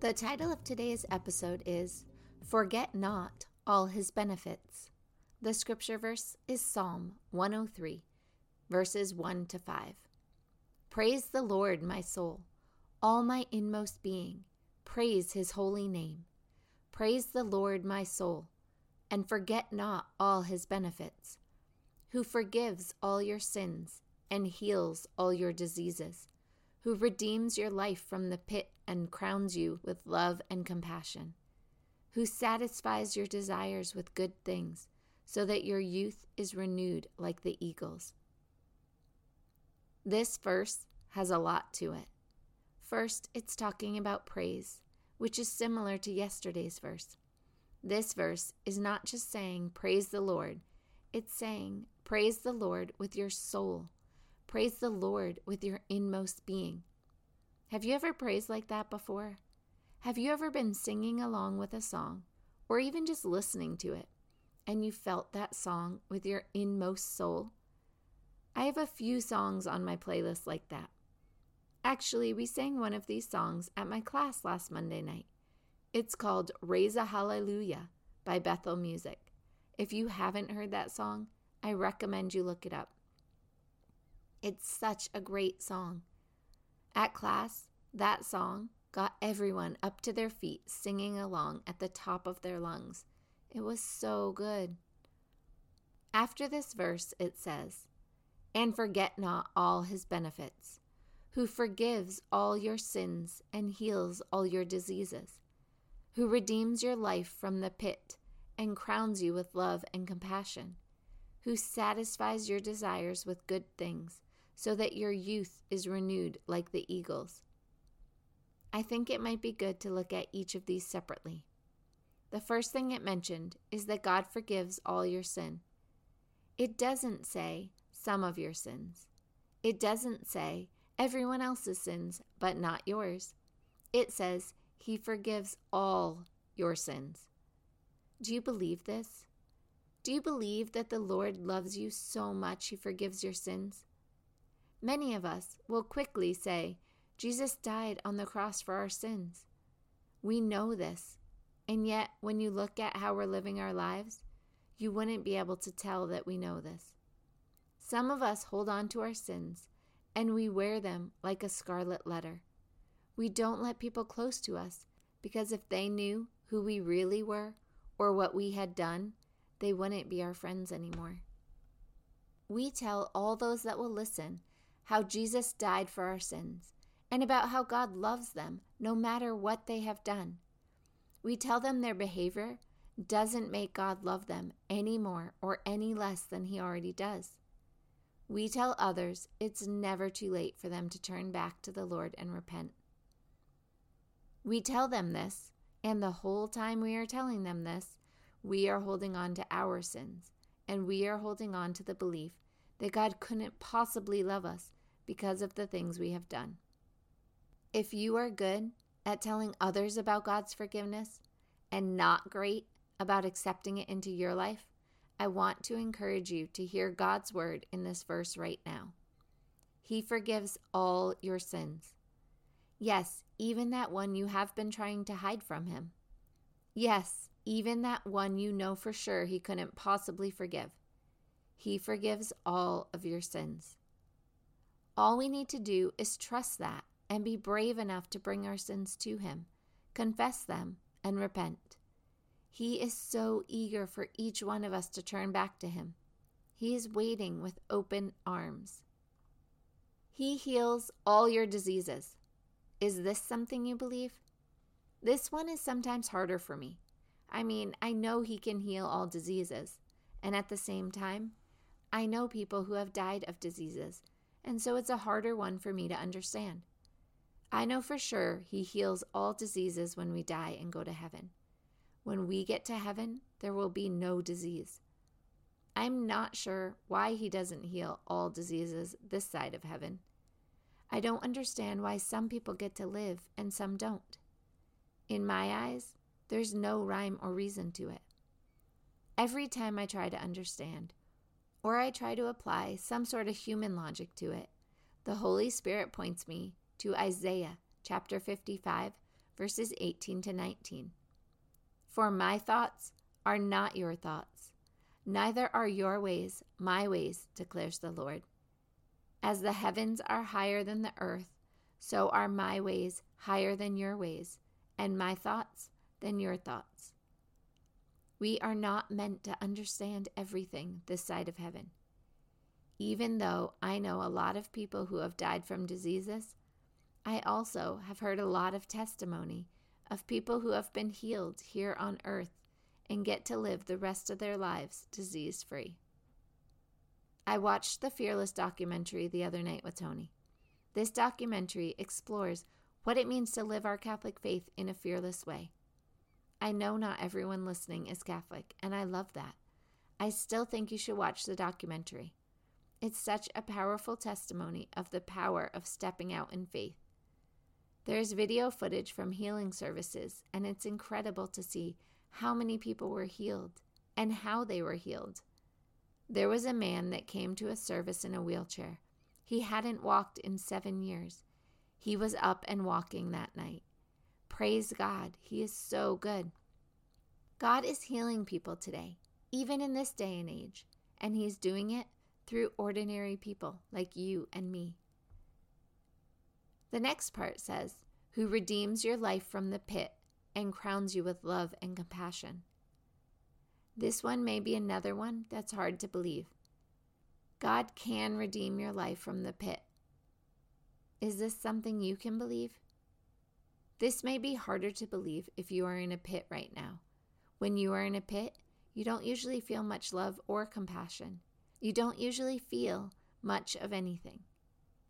The title of today's episode is Forget Not All His Benefits. The scripture verse is Psalm 103, verses 1 to 5. Praise the Lord, my soul, all my inmost being. Praise his holy name. Praise the Lord, my soul, and forget not all his benefits, who forgives all your sins and heals all your diseases who redeems your life from the pit and crowns you with love and compassion, who satisfies your desires with good things, so that your youth is renewed like the eagles. This verse has a lot to it. First, it's talking about praise, which is similar to yesterday's verse. This verse is not just saying, Praise the Lord, it's saying, Praise the Lord with your soul Praise the Lord with your inmost being. Have you ever praised like that before? Have you ever been singing along with a song, or even just listening to it, and you felt that song with your inmost soul? I have a few songs on my playlist like that. Actually, we sang one of these songs at my class last Monday night. It's called Raise a Hallelujah by Bethel Music. If you haven't heard that song, I recommend you look it up. It's such a great song. At class, that song got everyone up to their feet singing along at the top of their lungs. It was so good. After this verse, it says, And forget not all his benefits, who forgives all your sins and heals all your diseases, who redeems your life from the pit and crowns you with love and compassion, who satisfies your desires with good things so that your youth is renewed like the eagles. I think it might be good to look at each of these separately. The first thing it mentioned is that God forgives all your sin. It doesn't say some of your sins. It doesn't say everyone else's sins, but not yours. It says He forgives all your sins. Do you believe this? Do you believe that the Lord loves you so much He forgives your sins? Many of us will quickly say, Jesus died on the cross for our sins. We know this, and yet when you look at how we're living our lives, you wouldn't be able to tell that we know this. Some of us hold on to our sins and we wear them like a scarlet letter. We don't let people close to us because if they knew who we really were or what we had done, they wouldn't be our friends anymore. We tell all those that will listen how Jesus died for our sins, and about how God loves them no matter what they have done. We tell them their behavior doesn't make God love them any more or any less than He already does. We tell others it's never too late for them to turn back to the Lord and repent. We tell them this, and the whole time we are telling them this, we are holding on to our sins, and we are holding on to the belief that God couldn't possibly love us because of the things we have done. If you are good at telling others about God's forgiveness and not great about accepting it into your life, I want to encourage you to hear God's word in this verse right now. He forgives all your sins. Yes, even that one you have been trying to hide from Him. Yes, even that one you know for sure He couldn't possibly forgive. He forgives all of your sins. All we need to do is trust that and be brave enough to bring our sins to Him, confess them, and repent. He is so eager for each one of us to turn back to Him. He is waiting with open arms. He heals all your diseases. Is this something you believe? This one is sometimes harder for me. I mean, I know He can heal all diseases, and at the same time, I know people who have died of diseases and so it's a harder one for me to understand. I know for sure He heals all diseases when we die and go to heaven. When we get to heaven, there will be no disease. I'm not sure why He doesn't heal all diseases this side of heaven. I don't understand why some people get to live and some don't. In my eyes, there's no rhyme or reason to it. Every time I try to understand, or I try to apply some sort of human logic to it, the Holy Spirit points me to Isaiah chapter 55, verses 18 to 19. For my thoughts are not your thoughts, neither are your ways my ways, declares the Lord. As the heavens are higher than the earth, so are my ways higher than your ways, and my thoughts than your thoughts. We are not meant to understand everything this side of heaven. Even though I know a lot of people who have died from diseases, I also have heard a lot of testimony of people who have been healed here on earth and get to live the rest of their lives disease free. I watched the Fearless documentary the other night with Tony. This documentary explores what it means to live our Catholic faith in a fearless way. I know not everyone listening is Catholic, and I love that. I still think you should watch the documentary. It's such a powerful testimony of the power of stepping out in faith. There's video footage from healing services, and it's incredible to see how many people were healed and how they were healed. There was a man that came to a service in a wheelchair. He hadn't walked in seven years. He was up and walking that night. Praise God, He is so good. God is healing people today, even in this day and age, and He's doing it through ordinary people like you and me. The next part says, Who redeems your life from the pit and crowns you with love and compassion. This one may be another one that's hard to believe. God can redeem your life from the pit. Is this something you can believe? This may be harder to believe if you are in a pit right now. When you are in a pit, you don't usually feel much love or compassion. You don't usually feel much of anything.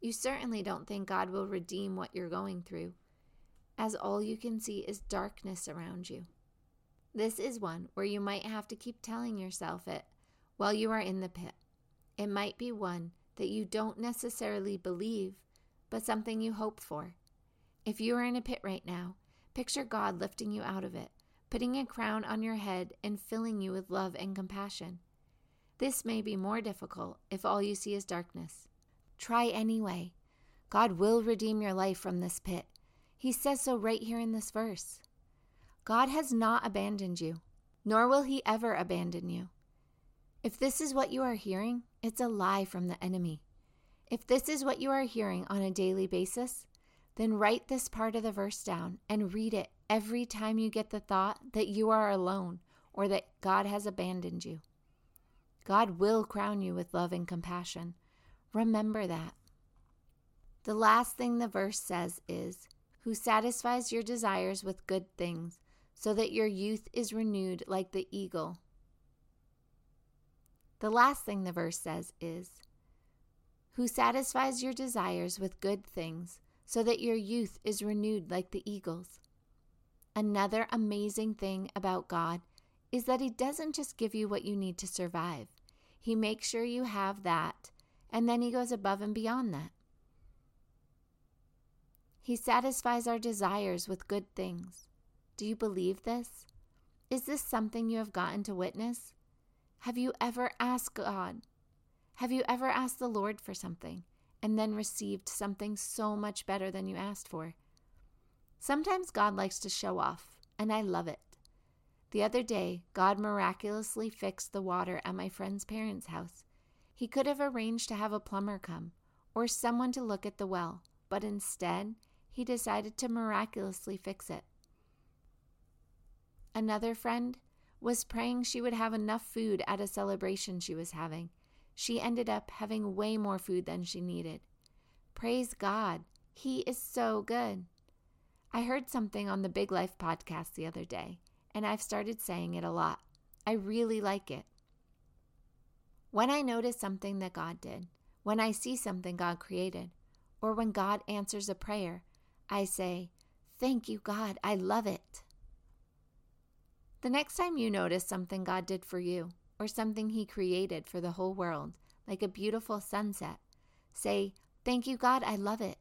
You certainly don't think God will redeem what you're going through, as all you can see is darkness around you. This is one where you might have to keep telling yourself it while you are in the pit. It might be one that you don't necessarily believe, but something you hope for. If you are in a pit right now, picture God lifting you out of it, putting a crown on your head, and filling you with love and compassion. This may be more difficult if all you see is darkness. Try anyway. God will redeem your life from this pit. He says so right here in this verse. God has not abandoned you, nor will he ever abandon you. If this is what you are hearing, it's a lie from the enemy. If this is what you are hearing on a daily basis, then write this part of the verse down and read it every time you get the thought that you are alone or that God has abandoned you. God will crown you with love and compassion. Remember that. The last thing the verse says is, Who satisfies your desires with good things, so that your youth is renewed like the eagle. The last thing the verse says is, Who satisfies your desires with good things, so that your youth is renewed like the eagles. Another amazing thing about God is that He doesn't just give you what you need to survive, He makes sure you have that, and then He goes above and beyond that. He satisfies our desires with good things. Do you believe this? Is this something you have gotten to witness? Have you ever asked God? Have you ever asked the Lord for something? And then received something so much better than you asked for. Sometimes God likes to show off, and I love it. The other day, God miraculously fixed the water at my friend's parents' house. He could have arranged to have a plumber come or someone to look at the well, but instead, he decided to miraculously fix it. Another friend was praying she would have enough food at a celebration she was having, she ended up having way more food than she needed. Praise God. He is so good. I heard something on the Big Life podcast the other day, and I've started saying it a lot. I really like it. When I notice something that God did, when I see something God created, or when God answers a prayer, I say, Thank you, God, I love it. The next time you notice something God did for you, or something He created for the whole world, like a beautiful sunset, say, Thank you, God, I love it,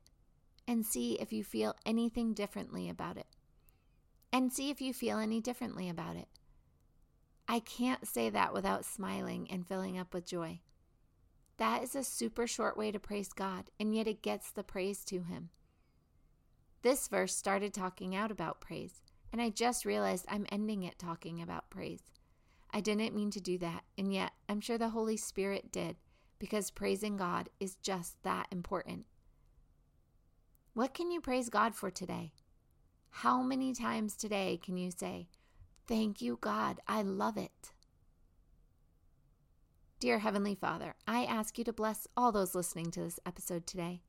and see if you feel anything differently about it. And see if you feel any differently about it. I can't say that without smiling and filling up with joy. That is a super short way to praise God, and yet it gets the praise to Him. This verse started talking out about praise, and I just realized I'm ending it talking about praise. I didn't mean to do that, and yet I'm sure the Holy Spirit did, because praising God is just that important. What can you praise God for today? How many times today can you say, Thank you, God, I love it? Dear Heavenly Father, I ask you to bless all those listening to this episode today.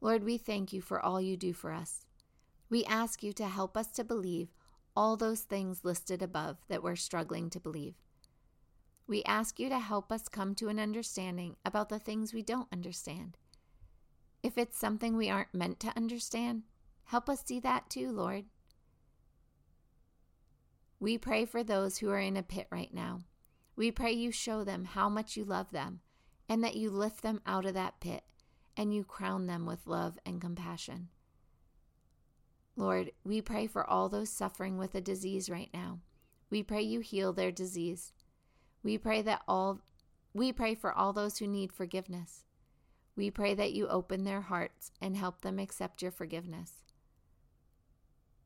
Lord, we thank you for all you do for us. We ask you to help us to believe all those things listed above that we're struggling to believe. We ask you to help us come to an understanding about the things we don't understand. If it's something we aren't meant to understand, help us see that too, Lord. We pray for those who are in a pit right now. We pray you show them how much you love them and that you lift them out of that pit and you crown them with love and compassion. Lord, we pray for all those suffering with a disease right now. We pray you heal their disease. We pray that all we pray for all those who need forgiveness. We pray that you open their hearts and help them accept your forgiveness.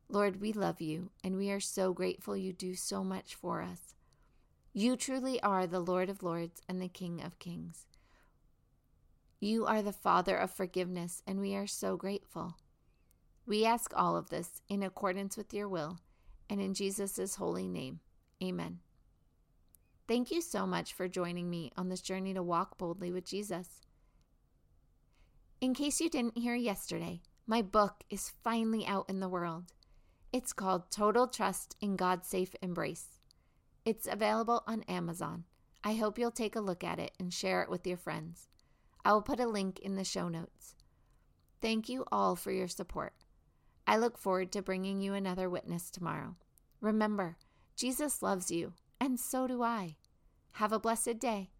Lord, we love you and we are so grateful you do so much for us. You truly are the Lord of Lords and the King of Kings. You are the Father of forgiveness, and we are so grateful. We ask all of this in accordance with your will and in Jesus' holy name. Amen. Thank you so much for joining me on this journey to walk boldly with Jesus. In case you didn't hear yesterday, my book is finally out in the world. It's called Total Trust in God's Safe Embrace. It's available on Amazon. I hope you'll take a look at it and share it with your friends. I will put a link in the show notes. Thank you all for your support. I look forward to bringing you another witness tomorrow. Remember, Jesus loves you, and so do I. Have a blessed day.